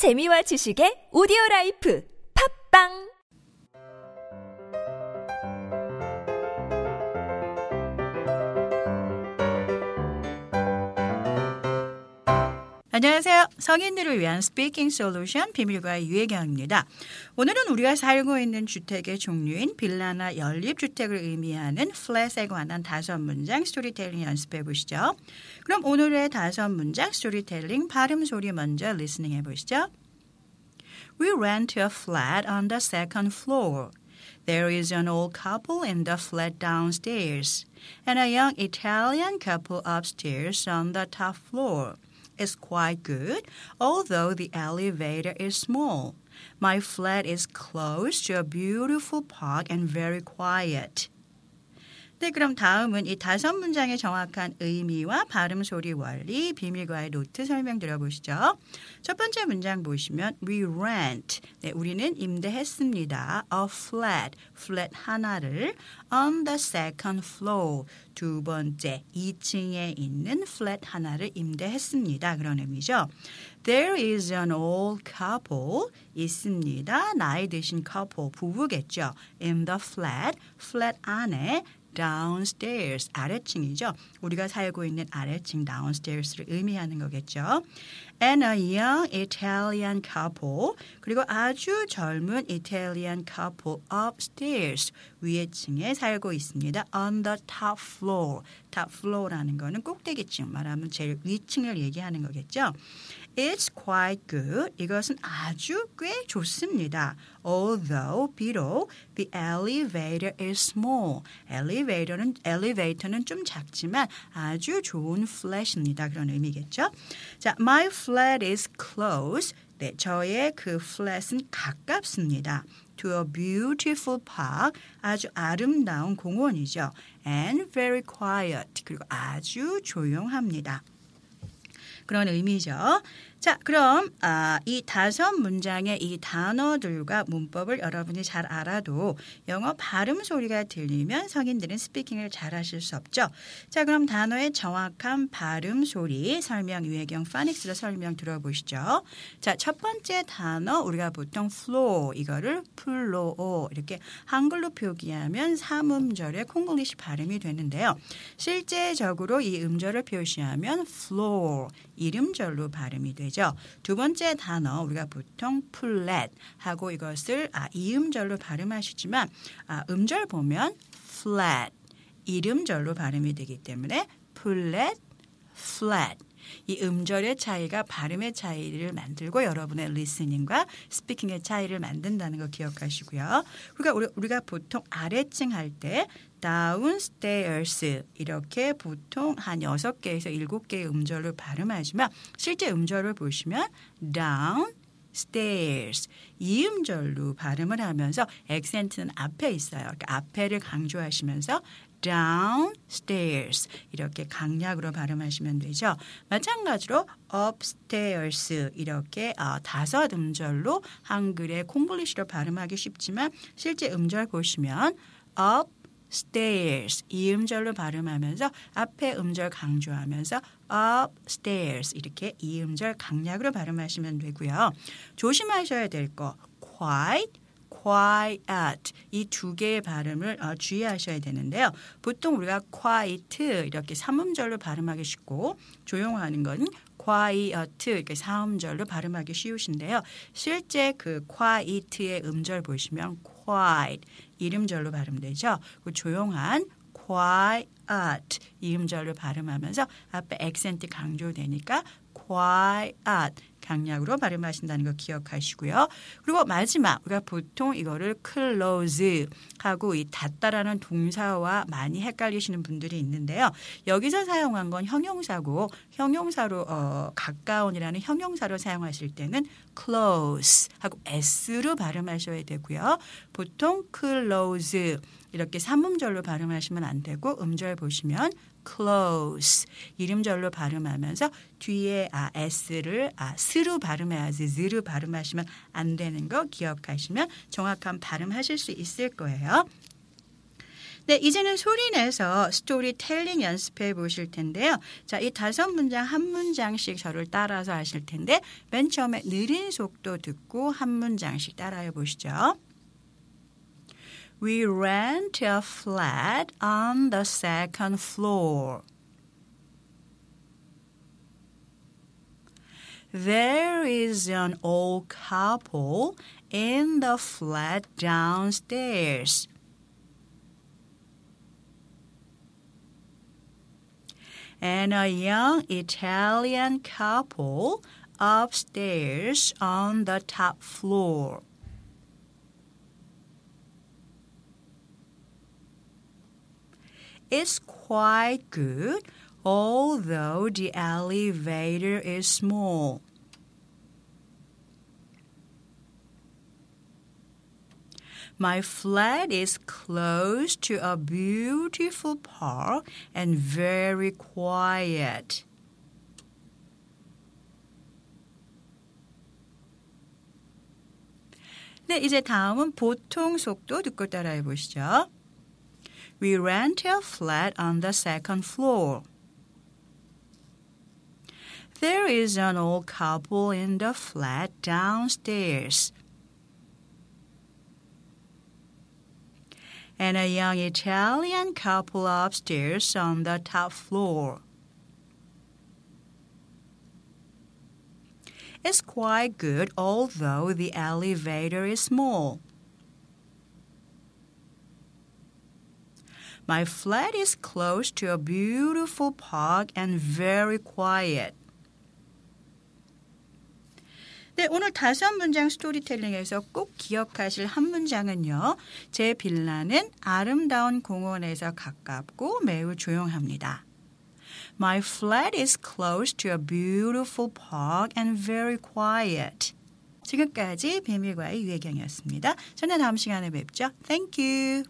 재미와 지식의 오디오 life. 팟빵 안녕하세요. 성인들을 위한 speaking 솔루션 비밀과외 유혜경입니다. 오늘은 우리가 살고 있는 주택의 종류인 빌라나 연립주택을 의미하는 flat에 관한 다섯 문장 스토리텔링 연습해 보시죠. 그럼 오늘의 다섯 문장 스토리텔링 발음 소리 먼저 리스닝 해 보시죠. We rent a flat on the second floor. There is an old couple in the flat downstairs and a young Italian couple upstairs on the top floor. Is quite good, although the elevator is small. My flat is close to a beautiful park and very quiet. 네, 그럼 다음은 이 다섯 문장의 정확한 의미와 발음 소리 원리, 비밀과외 노트 설명 들어보시죠. 첫 번째 문장 보시면 we rent. 네, 우리는 임대했습니다. a flat, flat 하나를 on the second floor. 두 번째 2층에 있는 flat 하나를 임대했습니다. 그런 의미죠. There is an old couple 있습니다. 나이 드신 couple 부부겠죠. In the flat, flat 안에 downstairs 아래층이죠. 우리가 살고 있는 아래층 downstairs를 의미하는 거겠죠. And a young Italian couple 그리고 아주 젊은 Italian couple upstairs 위에 층에 살고 있습니다. On the top floor. top floor라는 거는 꼭대기층 말하면 제일 위층을 얘기하는 거겠죠. It's quite good. 이것은 아주 꽤 좋습니다. Although 비록 the elevator is small. Elevator는 elevator는 좀 작지만 아주 좋은 flat입니다. 그런 의미겠죠. 자, my flat is close. 네, 저의 그 flat은 가깝습니다. to a beautiful park. 아주 아름다운 공원이죠. and very quiet. 그리고 아주 조용합니다. 그런 의미죠. 자, 그럼 아, 이 다섯 문장의 이 단어들과 문법을 여러분이 잘 알아도 영어 발음 소리가 틀리면 성인들은 speaking을 잘 하실 수 없죠. 자, 그럼 단어의 정확한 발음 소리 설명 유혜경 phonics로 설명 들어보시죠. 자, 첫 번째 단어 우리가 보통 floor 이거를 플로어 이렇게 한글로 표기하면 삼음절의 콩글리시 발음이 되는데요. 실제적으로 이 음절을 표시하면 floor 일음절로 발음이 되죠. 두 번째 단어 우리가 보통 flat 하고 이것을 아, 이음절로 발음하시지만 아, 음절 보면 flat 일음절로 발음이 되기 때문에 flat flat 이 음절의 차이가 발음의 차이를 만들고 여러분의 listening과 speaking의 차이를 만든다는 거 기억하시고요. 그러니까 우리, 우리가 보통 아래층 할 때 downstairs 이렇게 보통 한 6개에서 7개의 음절을 발음하지만 실제 음절을 보시면 down stairs 이 음절로 발음을 하면서 액센트는 앞에 있어요. 그러니까 앞에를 강조하시면서 downstairs 이렇게 강약으로 발음하시면 되죠. 마찬가지로 upstairs 이렇게 어, 다섯 음절로 한글의 콩글리시로 발음하기 쉽지만 실제 음절 보시면 up stairs 이 음절로 발음하면서 앞에 음절 강조하면서 upstairs 이렇게 이 음절 강약으로 발음하시면 되고요. 조심하셔야 될 거 quite quiet 이 두 개의 발음을 어, 주의하셔야 되는데요. 보통 우리가 quiet 이렇게 삼음절로 발음하기 쉽고 조용하는 건 quiet 이렇게 사음절로 발음하기 쉬우신데요. 실제 그 quiet의 음절 보시면 quiet 이름절로 발음되죠. 그 조용한 quiet 이음절로 발음하면서 앞에 액센트 강조되니까 quiet 강약으로 발음하신다는 거 기억하시고요. 그리고 마지막 우리가 보통 이거를 close 하고 이 닫다라는 동사와 많이 헷갈리시는 분들이 있는데요. 여기서 사용한 건 형용사고 형용사로 어, 가까운이라는 형용사로 사용하실 때는 close 하고 s로 발음하셔야 되고요. 보통 close 이렇게 삼음절로 발음하시면 안 되고 음절 보시면 close 이름절로 발음하면서 뒤에 아 s를 아 스로 발음해야지 z로 발음하시면 안 되는 거 기억하시면 정확한 발음하실 수 있을 거예요. 네, 이제는 소리 내서 스토리텔링 연습해 보실 텐데요. 자, 이 다섯 문장 한 문장씩 저를 따라서 하실 텐데 맨 처음에 느린 속도 듣고 한 문장씩 따라해 보시죠. We rent a flat on the second floor. There is an old couple in the flat downstairs. And a young Italian couple upstairs on the top floor. It's quite good, although the elevator is small. My flat is close to a beautiful park and very quiet. 네, 이제 다음은 보통 속도 듣고 따라해 보시죠. We rent a flat on the second floor. There is an old couple in the flat downstairs. and a young Italian couple upstairs on the top floor. It's quite good, although the elevator is small. My flat is close to a beautiful park and very quiet. 네, 오늘 다섯 문장 스토리텔링에서 꼭 기억하실 한 문장은요. 제 빌라는 아름다운 공원에서 가깝고 매우 조용합니다. My flat is close to a beautiful park and very quiet. 지금까지 비밀과의 유혜경이었습니다. 저는 다음 시간에 뵙죠. Thank you.